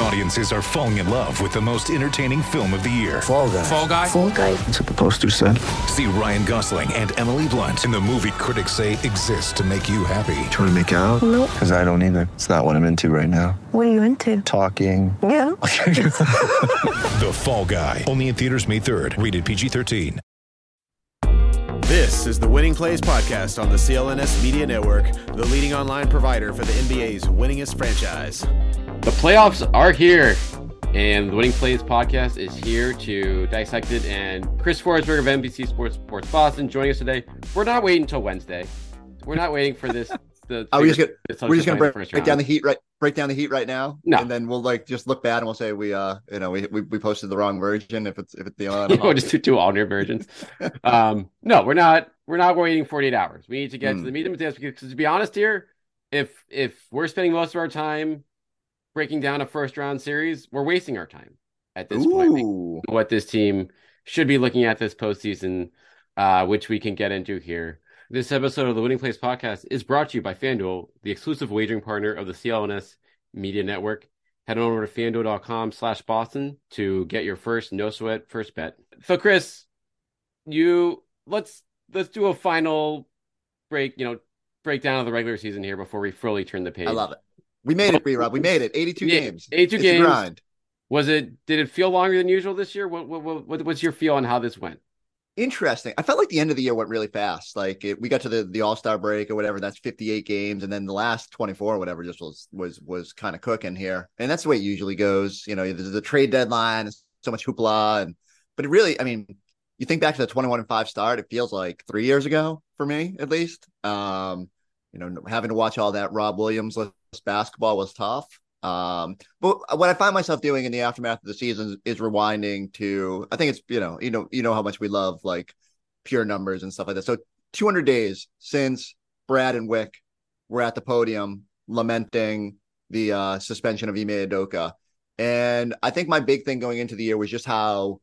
Audiences are falling in love with the most entertaining film of the year. Fall guy. Fall guy. Fall guy. That's what the poster said. See Ryan Gosling and Emily Blunt in the movie critics say exists to make you happy. Trying to make it out? Nope. Because I don't either. It's not what I'm into right now. What are you into? Talking. Yeah. The Fall Guy. Only in theaters May 3rd. Rated PG-13. This is the Winning Plays Podcast on the CLNS Media Network, the leading online provider for the NBA's winningest franchise. The playoffs are here, and the Winning Plays podcast is here to dissect it. And Chris Forsberg of NBC Sports Sports Boston joining us today. We're not waiting until Wednesday. We're not waiting for this. The, Are we just gonna we're just gonna play in the break, first down the heat right break down the heat right now? No. And then we'll like just look bad and we'll say we uh you know we we, we posted the wrong version if it's if it's the uh, we'll just do two alternate versions. um, no, we're not. We're not waiting 48 hours. We need to get to Hmm. the meat this because, to be honest, here, if if we're spending most of our time breaking down a first round series, we're wasting our time at this point. What this team should be looking at this postseason, uh, which we can get into here. This episode of the Winning Plays podcast is brought to you by FanDuel, the exclusive wagering partner of the CLNS Media Network. Head on over to fanduel.com slash Boston to get your first no sweat first bet. So Chris, you let's let's do a final break, you know, breakdown of the regular season here before we fully turn the page. I love it. We made it, Rob. We made it. 82 Yeah, games. 82 It's games. grind. Was it did it feel longer than usual this year? What, what, what what's your feel on how this went? Interesting. I felt like the end of the year went really fast. Like it, we got to the the All Star break or whatever. That's 58 games, and then the last 24 or whatever just was was was kind of cooking here. And that's the way it usually goes. You know, there's the trade deadline, so much hoopla, and but it really, I mean, you think back to the 21 and five start, it feels like three years ago for me at least. Um, you know, having to watch all that Rob Williams basketball was tough. Um, but what I find myself doing in the aftermath of the season is rewinding to, I think it's, you know, you know, you know how much we love like pure numbers and stuff like that. So 200 days since Brad and Wyc were at the podium lamenting the uh, suspension of Ime Udoka. And I think my big thing going into the year was just how,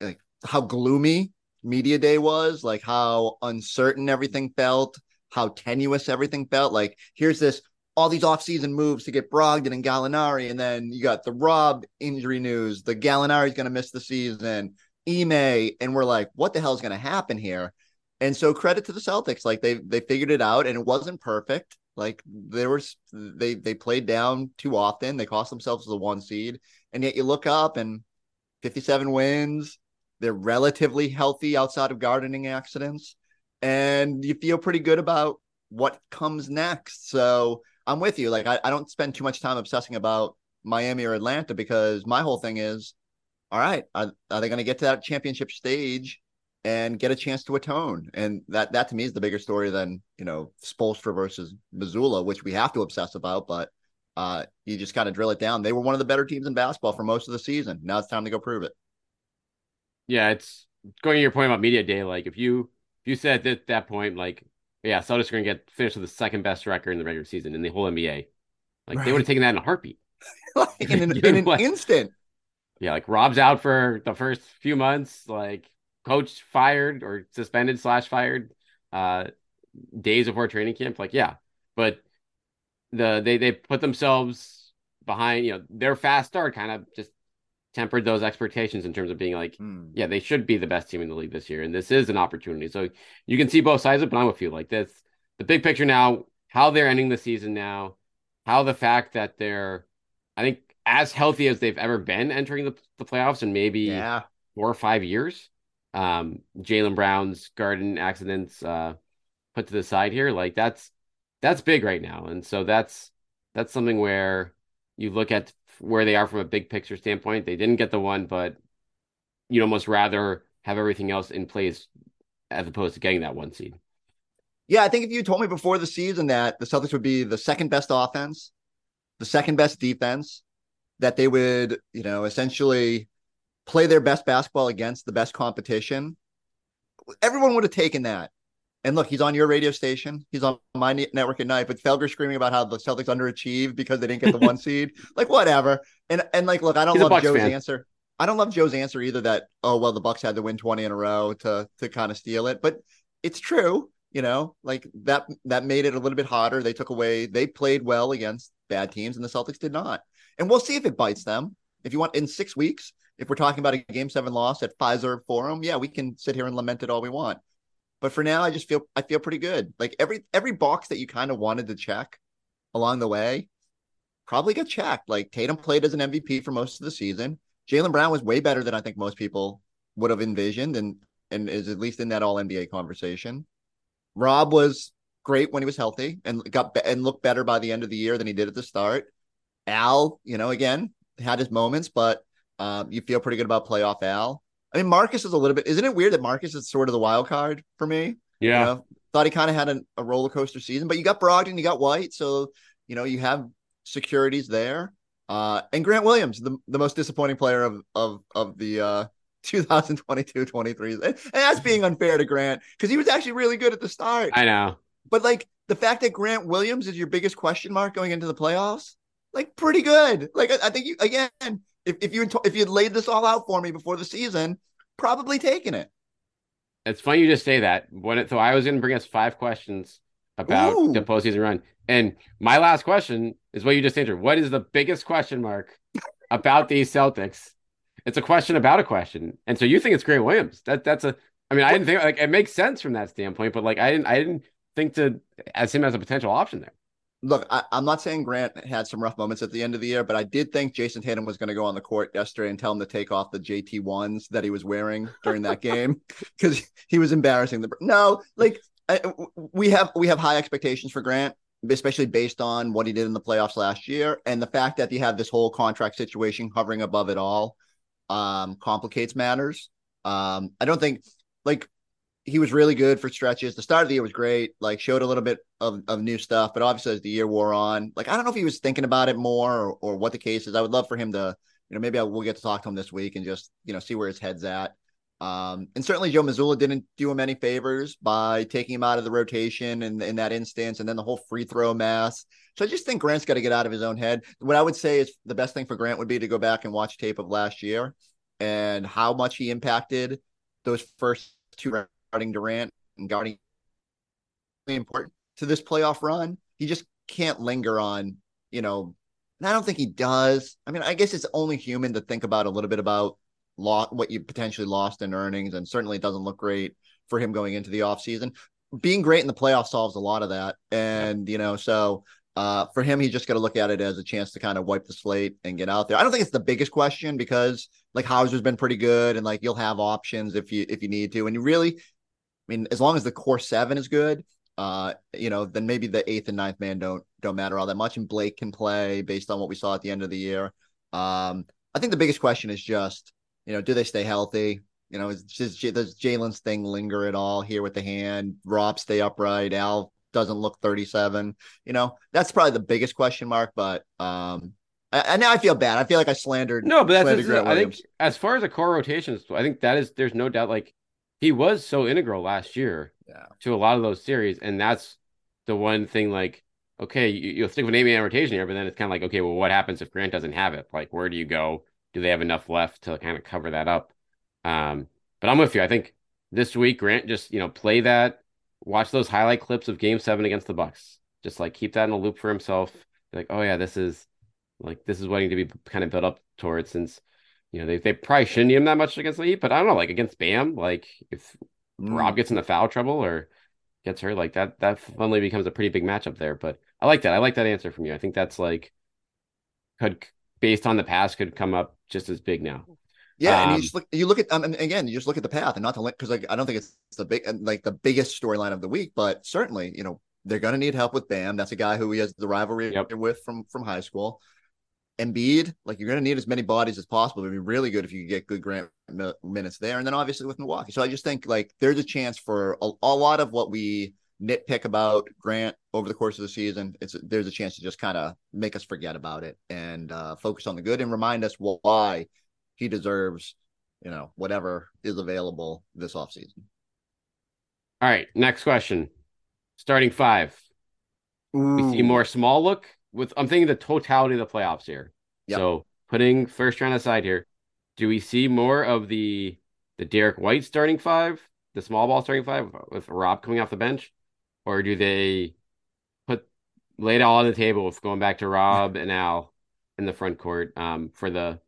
like, how gloomy media day was, like how uncertain everything felt, how tenuous everything felt. Like, here's this all these offseason moves to get Brogdon and Gallinari, and then you got the Rob injury news. The Gallinari's going to miss the season. Ime, and we're like, what the hell is going to happen here? And so credit to the Celtics, like they they figured it out, and it wasn't perfect. Like there was they they played down too often. They cost themselves the one seed, and yet you look up and 57 wins. They're relatively healthy outside of gardening accidents, and you feel pretty good about what comes next. So I'm with you. Like I, I don't spend too much time obsessing about Miami or Atlanta because my whole thing is, all right, are, are they going to get to that championship stage and get a chance to atone? And that that to me is the bigger story than you know Spoelstra versus Mazzulla, which we have to obsess about. But uh, you just kind of drill it down. They were one of the better teams in basketball for most of the season. Now it's time to go prove it. Yeah, it's going to your point about media day. Like if you if you said at that point, like yeah, Celtics are going to get finished with the second best record in the regular season in the whole NBA, like they Right. would have taken that in a heartbeat. like in an, You in an instant. Yeah, like Rob's out for the first few months, like coach fired or suspended slash fired, uh, days before training camp. Like, yeah, but the they they put themselves behind, you know, their fast start kind of just tempered those expectations in terms of being like, Hmm. yeah, they should be the best team in the league this year, and this is an opportunity. So you can see both sides of it, but I'm with you. Like this, the big picture now, how they're ending the season now, how the fact that they're, I think, as healthy as they've ever been entering the, the playoffs in maybe Yeah. four or five years. Um, Jaylen Brown's garden accidents uh, put to the side here, like that's that's big right now, and so that's that's something where you look at where they are from a big picture standpoint. They didn't get the one, but you'd almost rather have everything else in place as opposed to getting that one seed. Yeah, I think if you told me before the season that the Celtics would be the second best offense, the second best defense, that they would, you know, essentially play their best basketball against the best competition, everyone would have taken that. And look, he's on your radio station. He's on my network at night. But Felger screaming about how the Celtics underachieved because they didn't get the one seed. Like whatever. And and like, look, I don't He's love Joe's fan. answer. I don't love Joe's answer either. That oh well, the Bucks had to win twenty in a row to to kind of steal it. But it's true. You know, like that that made it a little bit hotter. They took away. They played well against bad teams, and the Celtics did not. And we'll see if it bites them. If you want, in six weeks, if we're talking about a Game Seven loss at Fiserv Forum, yeah, we can sit here and lament it all we want. But for now, I just feel I feel pretty good. Like every every box that you kind of wanted to check along the way probably got checked. Like Tatum played as an MVP for most of the season. Jaylen Brown was way better than I think most people would have envisioned, and and is at least in that All NBA conversation. Rob was great when he was healthy and got be- and looked better by the end of the year than he did at the start. Al, you know, again had his moments, but um, you feel pretty good about playoff Al. I mean, Marcus is a little bit. Isn't it weird that Marcus is sort of the wild card for me? Yeah. You know, thought he kind of had an, a roller coaster season, but you got Brogdon, you got White, so you know you have securities there. Uh, and Grant Williams, the, the most disappointing player of of of the uh, 2022-23. And that's being unfair to Grant because he was actually really good at the start. I know. But like the fact that Grant Williams is your biggest question mark going into the playoffs, like pretty good. Like I, I think you again, if if you if you had laid this all out for me before the season, probably taking it. It's funny you just say that. When it, so I was going to bring us five questions about Ooh. the postseason run, and my last question is what you just answered. What is the biggest question mark about these Celtics? It's a question about a question, and so you think it's Grant Williams. That that's a. I mean, I didn't think like it makes sense from that standpoint, but like I didn't I didn't think to as him as a potential option there. Look, I, I'm not saying Grant had some rough moments at the end of the year, but I did think Jayson Tatum was going to go on the court yesterday and tell him to take off the JT ones that he was wearing during that game because he was embarrassing the. No, like I, we have we have high expectations for Grant, especially based on what he did in the playoffs last year, and the fact that you have this whole contract situation hovering above it all um, complicates matters. Um, I don't think like he was really good for stretches. The start of the year was great, like showed a little bit of, of new stuff, but obviously as the year wore on, like I don't know if he was thinking about it more or, or what the case is. I would love for him to, you know, maybe I will get to talk to him this week and just, you know, see where his head's at. Um, and certainly Joe Mazzulla didn't do him any favors by taking him out of the rotation in, in that instance, and then the whole free throw mess. So I just think Grant's got to get out of his own head. What I would say is the best thing for Grant would be to go back and watch tape of last year and how much he impacted those first two guarding Durant and guarding really important to this playoff run. He just can't linger on, you know, and I don't think he does. I mean, I guess it's only human to think about a little bit about lo- what you potentially lost in earnings, and certainly it doesn't look great for him going into the offseason. Being great in the playoffs solves a lot of that. And, you know, so uh, for him, he's just got to look at it as a chance to kind of wipe the slate and get out there. I don't think it's the biggest question because like Hauser's been pretty good and like you'll have options if you if you need to. And you really, mean, as long as the core seven is good, uh, you know, then maybe the eighth and ninth man don't don't matter all that much. And Blake can play based on what we saw at the end of the year. Um, I think the biggest question is just, you know, do they stay healthy? You know, is just does Jaylen's thing linger at all here with the hand? Rob stay upright. Al doesn't look 37. You know, that's probably the biggest question mark. But um, and now I feel bad. I feel like I slandered. No, but that's just, I think as far as the core rotations, I think that is there's no doubt like he was so integral last year Yeah. to a lot of those series, and that's the one thing like okay, you, you'll stick with naming and rotation here, but then it's kind of like okay, well, what happens if Grant doesn't have it? Like, where do you go? Do they have enough left to kind of cover that up? Um, but I'm with you. I think this week Grant just you know play that, watch those highlight clips of Game Seven against the Bucks. Just like keep that in a loop for himself. Like, oh yeah, this is like this is what I need to be kind of built up towards since you know they they probably shouldn't need him that much against the Heat, but I don't know, like against Bam, like if Mm. Rob gets into foul trouble or gets hurt, like that that suddenly becomes a pretty big matchup there. But I like that. I like that answer from you. I think that's like could based on the past could come up just as big now. Yeah, and Um, you just look. You look at. Um, and again, you just look at the path, and not to link because like I don't think it's the big like the biggest storyline of the week, but certainly you know they're going to need help with Bam. That's a guy who he has the rivalry Yep. with from from high school. Embiid, like you're going to need as many bodies as possible. It'd be really good if you could get good Grant minutes there, and then obviously with Milwaukee. So I just think like there's a chance for a, a lot of what we nitpick about Grant over the course of the season. It's there's a chance to just kind of make us forget about it and uh, focus on the good and remind us why he deserves, you know, whatever is available this offseason. All right, next question. Starting five. We see more small look with I'm thinking the totality of the playoffs here. Yep. So putting first round aside here, do we see more of the the Derek White starting five, the small ball starting five with Rob coming off the bench? Or do they put lay it all on the table with going back to Rob and Al in the front court um for the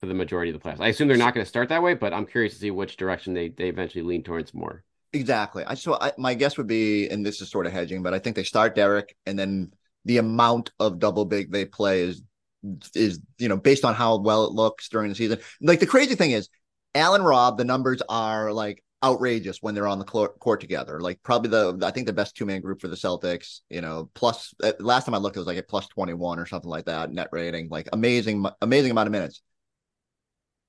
for the majority of the playoffs? I assume they're not going to start that way, but I'm curious to see which direction they they eventually lean towards more. Exactly. I so I, my guess would be, and this is sort of hedging, but I think they start Derek, and then the amount of double big they play is is you know based on how well it looks during the season. Like the crazy thing is, Allen Rob, the numbers are like outrageous when they're on the court, together. Like probably the I think the best two man group for the Celtics. You know, plus uh, last time I looked, it was like a plus twenty one or something like that net rating. Like amazing, amazing amount of minutes.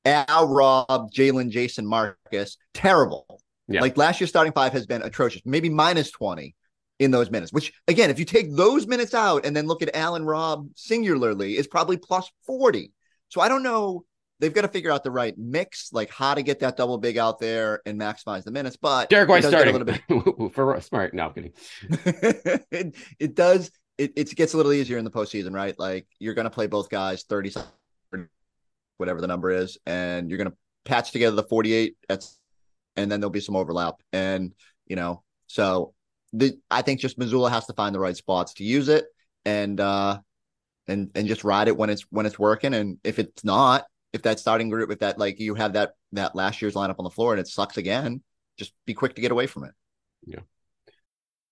Al Rob, Jaylen, Jayson, Marcus, terrible. Yeah. Like last year's starting five has been atrocious, maybe minus 20 in those minutes, which again, if you take those minutes out and then look at Allen Rob singularly, is probably plus 40. So I don't know. They've got to figure out the right mix, like how to get that double big out there and maximize the minutes. But Derek White it does get starting a little bit for smart. No, I'm kidding. it, it does it, it gets a little easier in the postseason, right? Like you're going to play both guys 30 whatever the number is, and you're going to patch together the 48 at, and then there'll be some overlap. And, you know, so the, I think just Mazzulla has to find the right spots to use it and, uh, and, and just ride it when it's, when it's working. And if it's not, if that starting group, if that, like you have that, that last year's lineup on the floor and it sucks again, just be quick to get away from it.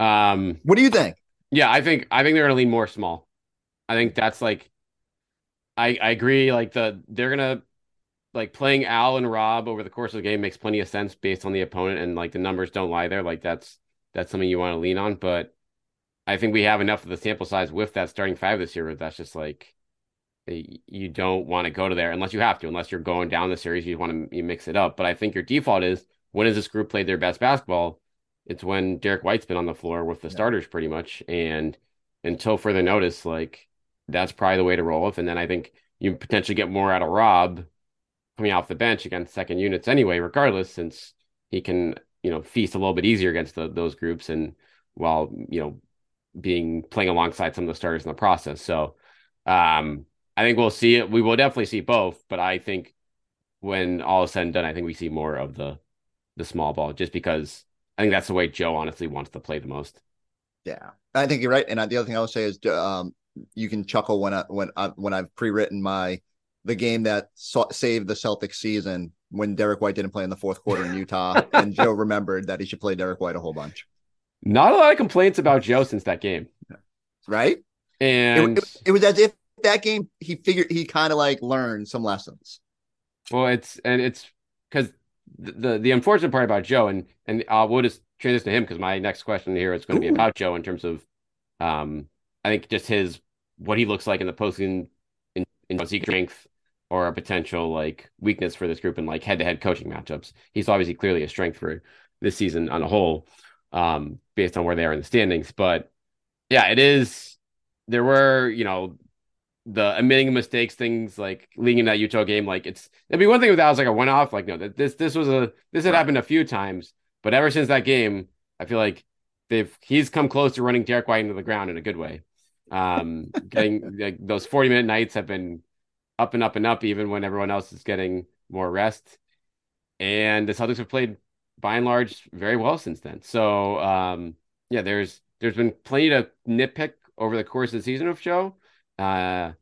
Um, What do you think? yeah, I think I think they're gonna lean more small. I think that's like, I I agree. Like the they're gonna like playing Al and Rob over the course of the game makes plenty of sense based on the opponent and like the numbers don't lie there. Like that's that's something you want to lean on. But I think we have enough of the sample size with that starting five this year. That's just like you don't want to go to there unless you have to. Unless you're going down the series, you want to you mix it up. But I think your default is when does this group play their best basketball? It's when Derek White's been on the floor with the Yeah. starters pretty much. And until further notice, like that's probably the way to roll with. And then I think you potentially get more out of Rob coming off the bench against second units anyway, regardless, since he can, you know, feast a little bit easier against the, those groups and while, you know, being playing alongside some of the starters in the process. So um I think we'll see it. We will definitely see both, but I think when all is said and done, I think we see more of the the small ball just because I think that's the way Joe honestly wants to play the most. Yeah, I think you're right. And the other thing I would say is, um, you can chuckle when I when I when I've pre-written my the game that saw, saved the Celtics season when Derek White didn't play in the fourth quarter in Utah, and Joe remembered that he should play Derek White a whole bunch. Not a lot of complaints about Joe since that game. Right? It, And it, it was as if that game he figured he kind of like learned some lessons. well, it's and it's because the, the the unfortunate part about Joe and and uh, we'll just transition to him because my next question here is going to be about Joe in terms of um I think just his what he looks like in the posting in in strength or a potential like weakness for this group in like head to head coaching matchups. He's obviously clearly a strength for this season on a whole, um, based on where they are in the standings. But yeah, it is. There were you know the admitting mistakes things like leading in that Utah game. Like it's it'd be one thing if that was like a one off. Like no, that this this was a this had Right. happened a few times, but ever since that game, I feel like they've he's come close to running Derek White into the ground in a good way. Um, getting like those forty minute nights have been up and up and up, even when everyone else is getting more rest. And the Celtics have played by and large very well since then. So um, yeah, there's there's been plenty to nitpick over the course of the season of Joe. Uh,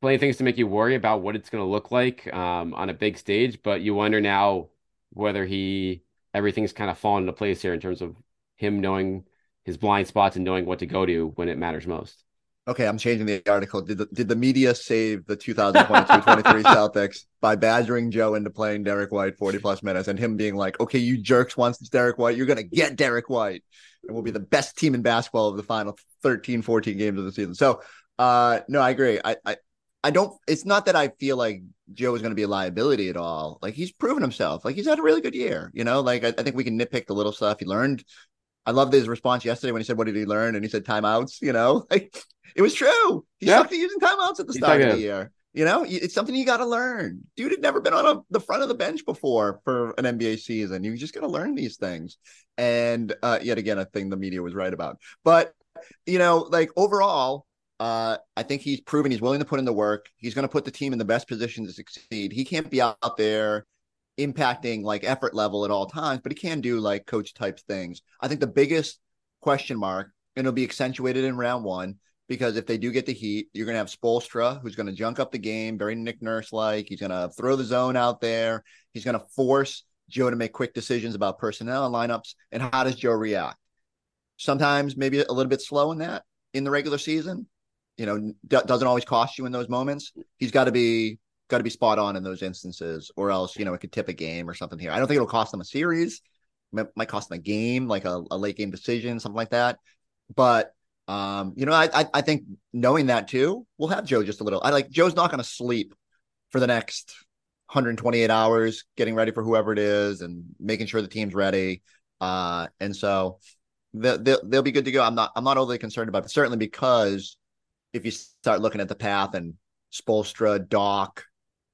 plenty of things to make you worry about what it's going to look like um, on a big stage, but you wonder now whether he everything's kind of fallen into place here in terms of him knowing his blind spots and knowing what to go to when it matters most. Okay, I'm changing the article. Did the, did the media save the 2022-23 Celtics by badgering Joe into playing Derek White 40 plus minutes and him being like, "Okay, you jerks wants Derek White. You're going to get Derek White." And we'll be the best team in basketball of the final 13 14 games of the season. So, uh no, I agree. I I I don't it's not that I feel like Joe is going to be a liability at all. Like he's proven himself. Like he's had a really good year, you know? Like I, I think we can nitpick the little stuff he learned I loved his response yesterday when he said, "What did he learn?" And he said, "Timeouts." You know, like it was true. He yeah. sucked at using timeouts at the start of the year. You know, it's something you got to learn. Dude had never been on a, the front of the bench before for an NBA season. You just got to learn these things. And uh, yet again, a thing the media was right about. But you know, like overall, uh, I think he's proven he's willing to put in the work. He's going to put the team in the best position to succeed. He can't be out there impacting like effort level at all times, but he can do like coach type things. I think the biggest question mark, and it'll be accentuated in round one, because if they do get the heat, you're going to have Spoelstra, who's going to junk up the game, very Nick Nurse like. He's going to throw the zone out there. He's going to force Joe to make quick decisions about personnel and lineups. And how does Joe react? Sometimes maybe a little bit slow in that in the regular season. You know, d- doesn't always cost you in those moments. He's got to be got to be spot on in those instances, or else you know it could tip a game or something here. I don't think it'll cost them a series. It might cost them a game, like a, a late game decision, something like that. But um, you know, I, I, I think knowing that too, we'll have Joe just a little. I like Joe's not going to sleep for the next 128 hours, getting ready for whoever it is and making sure the team's ready. Uh, and so they'll, they'll, they'll be good to go. I'm not I'm not overly concerned about it, certainly because if you start looking at the path and Spoelstra, Doc,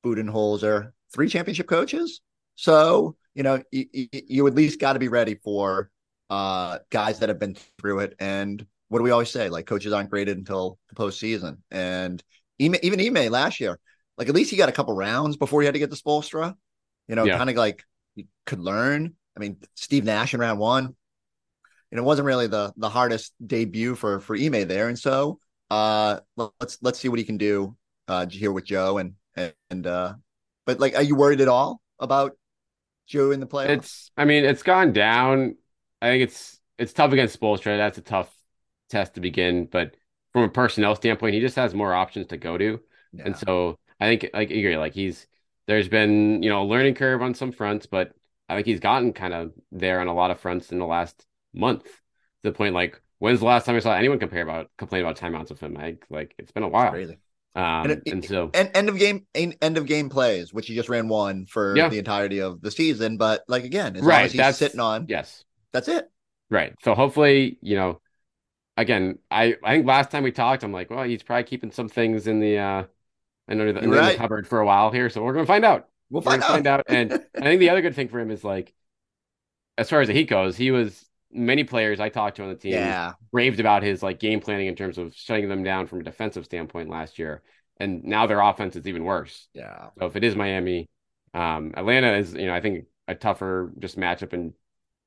Budenholzer, three championship coaches. So, you know, you, you at least got to be ready for uh, guys that have been through it. And what do we always say? Like, coaches aren't graded until the postseason. And Ime, even Ime last year, like, at least he got a couple rounds before he had to get the Spoelstra, you know, yeah. kind of like you could learn. I mean, Steve Nash in round one, and it wasn't really the the hardest debut for for Ime there. And so uh let's let's see what he can do uh here with Joe and and uh but like are you worried at all about Joe in the playoffs? It's I mean it's gone down. I think it's it's tough against Spoelstra. That's a tough test to begin, but from a personnel standpoint, he just has more options to go to. Yeah. And so I think like agree, like he's there's been, you know, a learning curve on some fronts, but I think he's gotten kind of there on a lot of fronts in the last month. To the point like when's the last time I saw anyone compare about complain about timeouts with him? I like it's been a while. Um, and, and, so and end of game end of game plays, which he just ran one for yeah. the entirety of the season. But like again, as right, as he's sitting on, yes, that's it. Right. So hopefully, you know, again, I I think last time we talked, I'm like, well, he's probably keeping some things in the uh and under the, right. in the cupboard for a while here. So we're gonna find out. We'll find out. find out. And I think the other good thing for him is like, as far as the heat goes, he was many players I talked to on the team yeah. raved about his like game planning in terms of shutting them down from a defensive standpoint last year. And now their offense is even worse. Yeah. So if it is Miami, um, Atlanta is, you know, I think a tougher just matchup and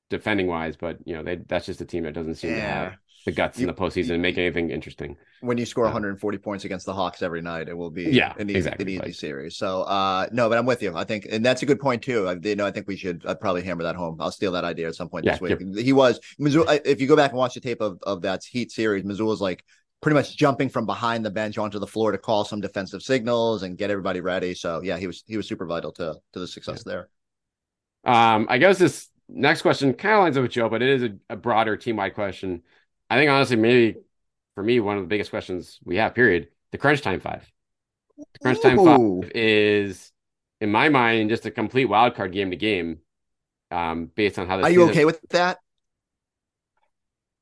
defending wise, but you know, they that's just a team that doesn't seem yeah. to have the guts you, in the postseason and make anything interesting. When you score 140 points against the Hawks every night, it will be yeah, an easy, exactly. an easy series. So uh, no, but I'm with you. I think, and that's a good point too. I, you know, I think we should I'd probably hammer that home. I'll steal that idea at some point yeah, this week. He was Mazzulla. If you go back and watch the tape of, of that Heat series, Mazzulla's like pretty much jumping from behind the bench onto the floor to call some defensive signals and get everybody ready. So yeah, he was he was super vital to to the success yeah. there. Um, I guess this next question kind of lines up with Joe, but it is a, a broader team wide question. I think honestly, maybe for me, one of the biggest questions we have, period, the crunch time five. The crunch time five is, in my mind, just a complete wild card game to game. Um, based on how this are you okay with that?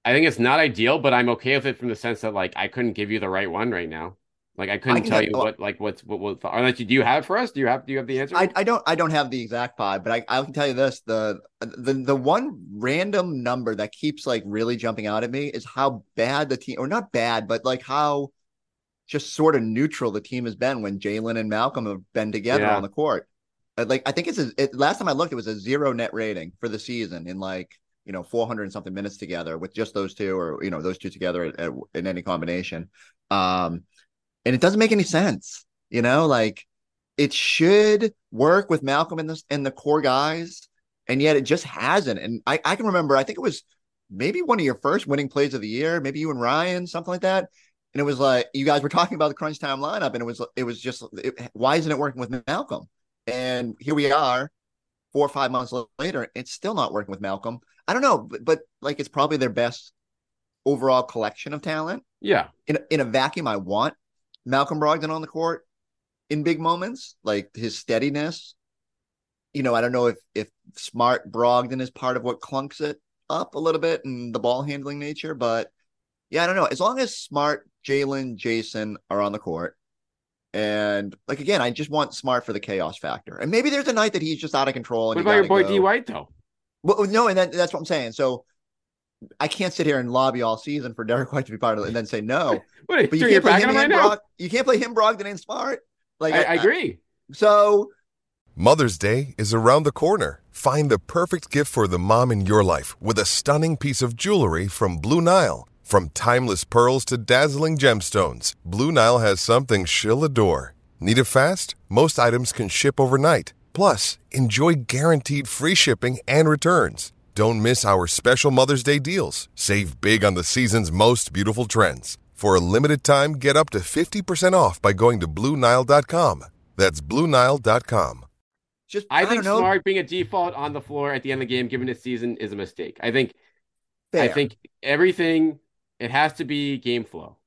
I think it's not ideal, but I'm okay with it from the sense that like I couldn't give you the right one right now. Like I couldn't I tell have, you what like what's what what unless you do you have for us? Do you have do you have the answer? I, I don't I don't have the exact five, but I, I can tell you this the the the one random number that keeps like really jumping out at me is how bad the team or not bad, but like how just sort of neutral the team has been when Jaylen and Malcolm have been together yeah. on the court. Like I think it's a, it, last time I looked, it was a zero net rating for the season in like you know 400 and something minutes together with just those two or you know those two together at, at, in any combination. Um, and it doesn't make any sense. You know, like it should work with Malcolm and the and the core guys, and yet it just hasn't. And I, I can remember, I think it was maybe one of your first winning plays of the year, maybe you and Ryan, something like that. And it was like you guys were talking about the crunch time lineup, and it was it was just it, why isn't it working with Malcolm? And here we are, four or five months later, it's still not working with Malcolm. I don't know, but, but like it's probably their best overall collection of talent. Yeah. In in a vacuum, I want Malcolm Brogdon on the court in big moments, like his steadiness. You know, I don't know if if smart Brogdon is part of what clunks it up a little bit and the ball handling nature, but yeah, I don't know. As long as smart Jaylen, Jayson are on the court, and like again, I just want smart for the chaos factor. And maybe there's a night that he's just out of control. And what about your boy go. D White though? Well, no, and that, that's what I'm saying. So I can't sit here and lobby all season for Derek White to be part of it and then say no. what, but you can't play him, him Brog- you can't play him Brogdon and Smart. Like I, I, I agree. So Mother's Day is around the corner. Find the perfect gift for the mom in your life with a stunning piece of jewelry from Blue Nile. From timeless pearls to dazzling gemstones, Blue Nile has something she'll adore. Need it fast? Most items can ship overnight. Plus, enjoy guaranteed free shipping and returns. Don't miss our special Mother's Day deals. Save big on the season's most beautiful trends. For a limited time, get up to 50% off by going to Bluenile.com. That's Bluenile.com. Just, I, I think Smart being a default on the floor at the end of the game, given this season, is a mistake. I think, Fair. I think everything it has to be game flow,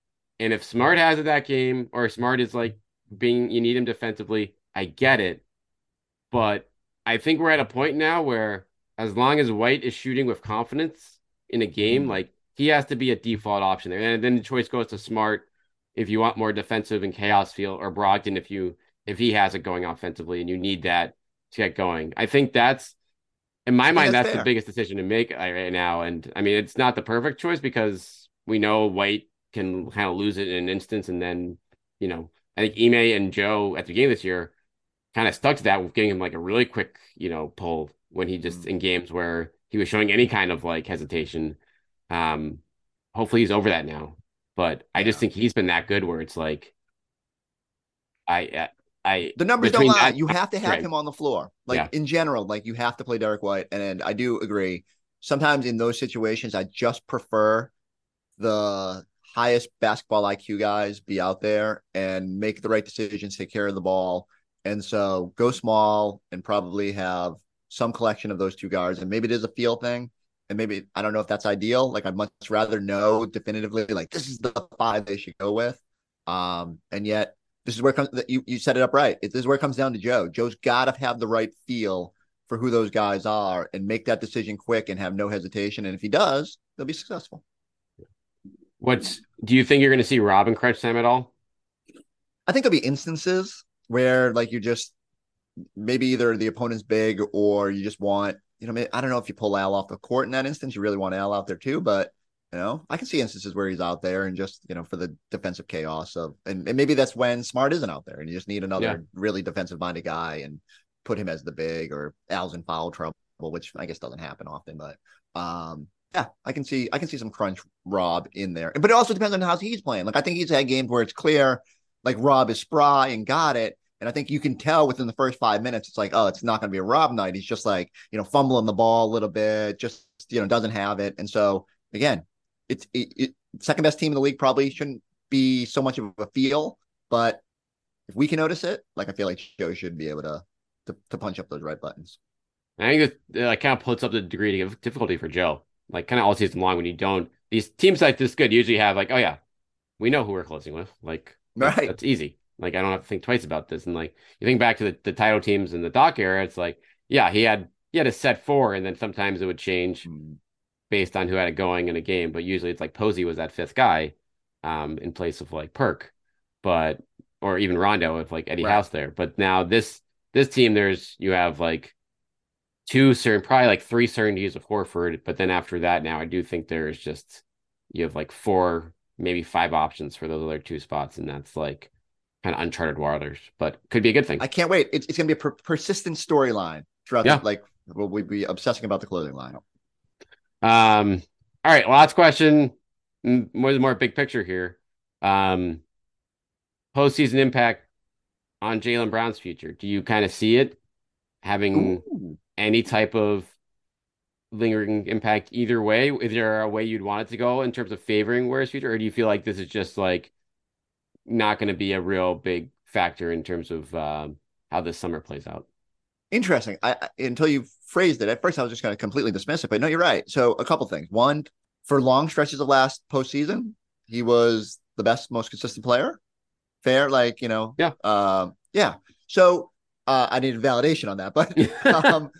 and if Smart has it that game, or Smart is like being you need him defensively, I get it, but I think we're at a point now where as long as White is shooting with confidence in a game, mm-hmm. like he has to be a default option there. And then the choice goes to Smart if you want more defensive and chaos feel, or Brogdon if you if he has it going offensively and you need that to get going. I think that's in my mind that's, that's the biggest decision to make uh, right now. And I mean, it's not the perfect choice because we know White can kind of lose it in an instance, and then you know I think Ime and Joe at the beginning of this year kind of stuck to that with getting him like a really quick you know pull when he just mm. in games where he was showing any kind of like hesitation. Um, hopefully he's over that now. But I just think he's been that good where it's like, I, I, the numbers don't lie. That, you have to have right. him on the floor. Like yeah. in general, like you have to play Derek White. And, and I do agree. Sometimes in those situations, I just prefer the highest basketball IQ guys be out there and make the right decisions, take care of the ball. And so go small and probably have some collection of those two guards, and maybe it is a feel thing. And maybe I don't know if that's ideal. Like I'd much rather know definitively, like this is the five they should go with. Um, and yet this is where comes you you set it up right. It, this is where it comes down to Joe. Joe's got to have the right feel for who those guys are and make that decision quick and have no hesitation. And if he does, they'll be successful. What's do you think you're going to see Robin crunch time at all? I think there'll be instances where like you just maybe either the opponent's big or you just want, you know, I don't know if you pull Al off the court in that instance, you really want Al out there too, but you know, I can see instances where he's out there and just, you know, for the defensive chaos of, and, and maybe that's when Smart isn't out there and you just need another yeah. really defensive minded guy and put him as the big or Al's in foul trouble, which I guess doesn't happen often, but, um, yeah, I can see I can see some crunch Rob in there, but it also depends on how he's playing. Like I think he's had games where it's clear, like Rob is spry and got it, and I think you can tell within the first five minutes, it's like, oh, it's not going to be a Rob night. He's just like, you know, fumbling the ball a little bit, just, you know, doesn't have it. And so, again, it's it, it, second best team in the league probably shouldn't be so much of a feel, but if we can notice it, like I feel like Joe should be able to to, to punch up those right buttons. I think that like, kind of puts up the degree of difficulty for Joe. Like kind of all season long when you don't these teams like this good usually have like, oh yeah, we know who we're closing with. Like right. that's easy. Like I don't have to think twice about this. And like you think back to the, the title teams in the Doc era, it's like, yeah, he had he had a set four, and then sometimes it would change mm. based on who had it going in a game. But usually it's like Posey was that fifth guy, um, in place of like Perk, but or even Rondo if like Eddie right. House there. But now this this team, there's you have like two certain, probably like three certainties of Horford, but then after that, now I do think there's just you have like four, maybe five options for those other two spots, and that's like kind of uncharted waters, but could be a good thing. I can't wait. It's, it's going to be a per- persistent storyline throughout. Yeah. The, like we'll, we'll be obsessing about the clothing line. Um. All right. Last question. More more big picture here. Um. postseason impact on Jaylen Brown's future. Do you kind of see it having Ooh. any type of lingering impact either way? Is there a way you'd want it to go in terms of favoring Ware's future, or do you feel like this is just like not going to be a real big factor in terms of um, how this summer plays out? Interesting. I, I until you phrased it at first, I was just going to completely dismiss it, but no, you're right. So a couple things. One, for long stretches of last postseason, he was the best, most consistent player. Fair, like you know, Yeah. um, yeah. So uh, I needed validation on that, but um,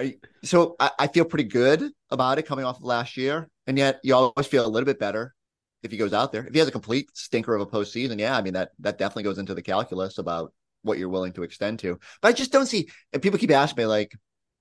you- so I, I feel pretty good about it coming off of last year, and yet you always feel a little bit better if he goes out there. If he has a complete stinker of a postseason, yeah, I mean that that definitely goes into the calculus about what you're willing to extend to. But I just don't see. And people keep asking me like,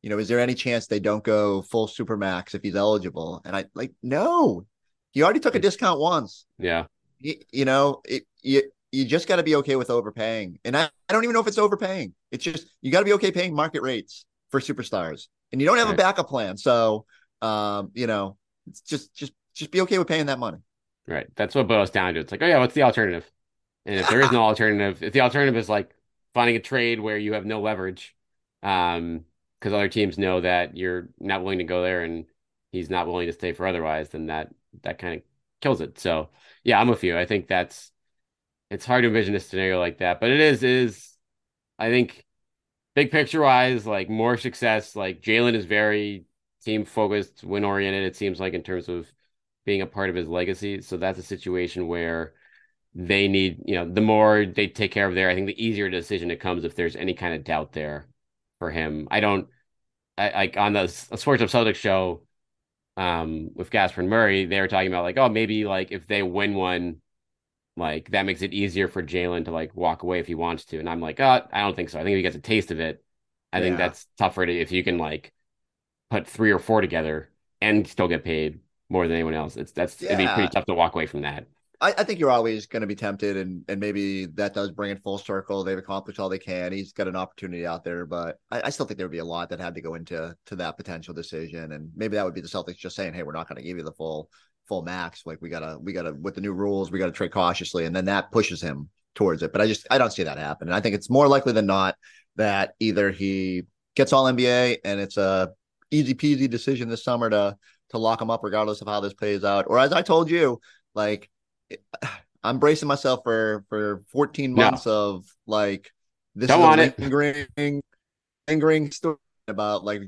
you know, is there any chance they don't go full supermax if he's eligible? And I like, no, he already took a discount once. Yeah. You, you know, it, you you just got to be okay with overpaying. And I, I don't even know if it's overpaying. It's just you got to be okay paying market rates for superstars, and you don't have Right. a backup plan. So, um, you know, it's just just just be okay with paying that money. Right. That's what boils down to. It's like, oh yeah, what's the alternative? And if there is no alternative, if the alternative is like finding a trade where you have no leverage, um, because other teams know that you're not willing to go there and he's not willing to stay for otherwise, then that that kind of kills it. So yeah, I'm with you. I think that's it's hard to envision a scenario like that, but it is it is I think big picture wise, like more success. Like Jaylen is very team focused, win oriented. It seems like in terms of being a part of his legacy. So that's a situation where they need, you know, the more they take care of there, I think the easier decision it comes if there's any kind of doubt there for him. I don't, I like on the Sports of Celtics show um with Gasper and Murray, they were talking about like, oh, maybe like if they win one, like that makes it easier for Jaylen to like walk away if he wants to. And I'm like, oh, I don't think so. I think if he gets a taste of it, I think that's tougher to if you can like put three or four together and still get paid more than anyone else. It's that's it'd be pretty tough to walk away from that. I, I think you're always going to be tempted, and and maybe that does bring it full circle. They've accomplished all they can. He's got an opportunity out there, but I, I still think there would be a lot that had to go into to that potential decision, and maybe that would be the Celtics just saying, "Hey, we're not going to give you the full full max. Like we gotta we gotta with the new rules, we got to trade cautiously, and then that pushes him towards it. But I just I don't see that happen, and I think it's more likely than not that either he gets all NBA and it's a easy peasy decision this summer to to lock him up regardless of how this plays out, or as I told you, like I'm bracing myself for for 14 No. months of like this Don't is want a it. lingering lingering story about like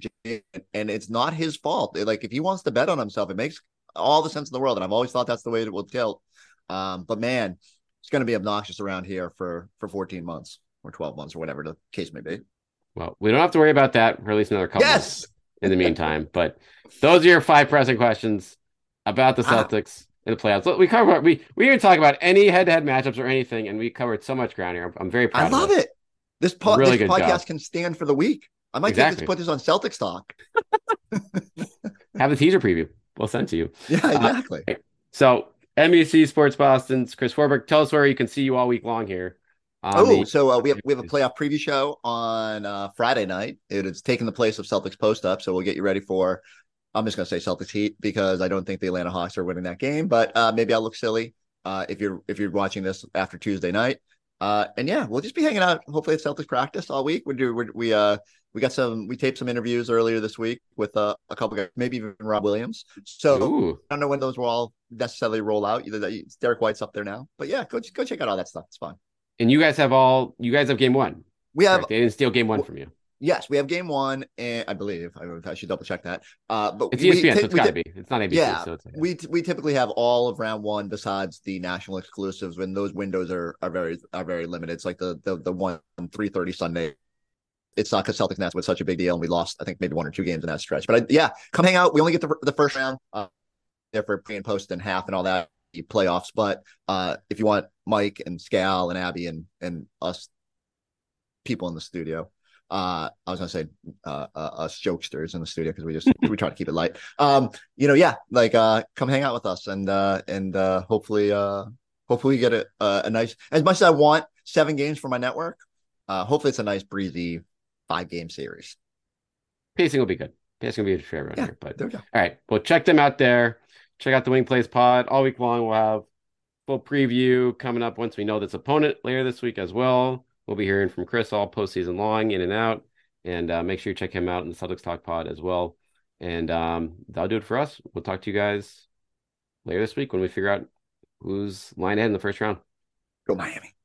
and it's not his fault. Like if he wants to bet on himself, it makes all the sense in the world. And I've always thought that's the way it will tilt. Um, but man, it's going to be obnoxious around here for for 14 months or 12 months or whatever the case may be. Well, we don't have to worry about that for at least another couple Yes. In the meantime. But those are your five pressing questions about the Ah. Celtics in the playoffs. Look, We covered we we didn't talk about any head to head matchups or anything, and we covered so much ground here. I'm, very proud. I love it. This, po- Really this podcast job. can stand for the week. I might Exactly. this put this on Celtics talk. Have the teaser preview. We'll send to you. Yeah, exactly. So NBC Sports Boston's Chris Forsberg. Tell us where you can see you all week long here. Oh, the- so uh, we have we have a playoff preview show on uh, Friday night. It is taking the place of Celtics post up, so we'll get you ready for. I'm just going to say Celtics Heat because I don't think the Atlanta Hawks are winning that game, but uh, maybe I'll look silly uh, if you're if you're watching this after Tuesday night. Uh, and yeah, we'll just be hanging out. Hopefully, at Celtics practice all week. We do we we uh we got some we taped some interviews earlier this week with uh, a couple guys, maybe even Rob Williams. So Ooh. I don't know when those will all necessarily roll out. Either that Derek White's up there now, but yeah, go go check out all that stuff. It's fun. And you guys have all you guys have game one. We have correct? They didn't steal game one from you. Yes, we have game one, and I believe I, should double check that. Uh, but It's we ESPN, ty- so it's we got to ty- be. It's not ABC. Yeah, so it's we t- we typically have all of round one besides the national exclusives when those windows are are very are very limited. It's like the the the one three thirty Sunday. It's not because Celtics Nets was such a big deal, and we lost I think maybe one or two games in that stretch. But I, yeah, come hang out. We only get the the first round uh, there for pre and post and half and all that playoffs. But uh, if you want Mike and Scal and Abby and and us people in the studio. Uh, I was gonna say uh, uh, us jokesters in the studio because we just we try to keep it light. Um, you know, yeah, like uh, come hang out with us and uh, and uh, hopefully uh, hopefully we get a, a a nice as much as I want seven games for my network. Uh, hopefully it's a nice breezy five game series. pacing will be good. Pacing will be good for everyone Yeah, here. But there we go. all right, well check them out there. Check out the Wing Plays Pod all week long. We'll have full preview coming up once we know this opponent later this week as well. We'll be hearing from Chris all postseason long, in and out. And uh, make sure you check him out in the Celtics Talk Pod as well. And um, that'll do it for us. We'll talk to you guys later this week when we figure out who's lying ahead in the first round. Go Miami.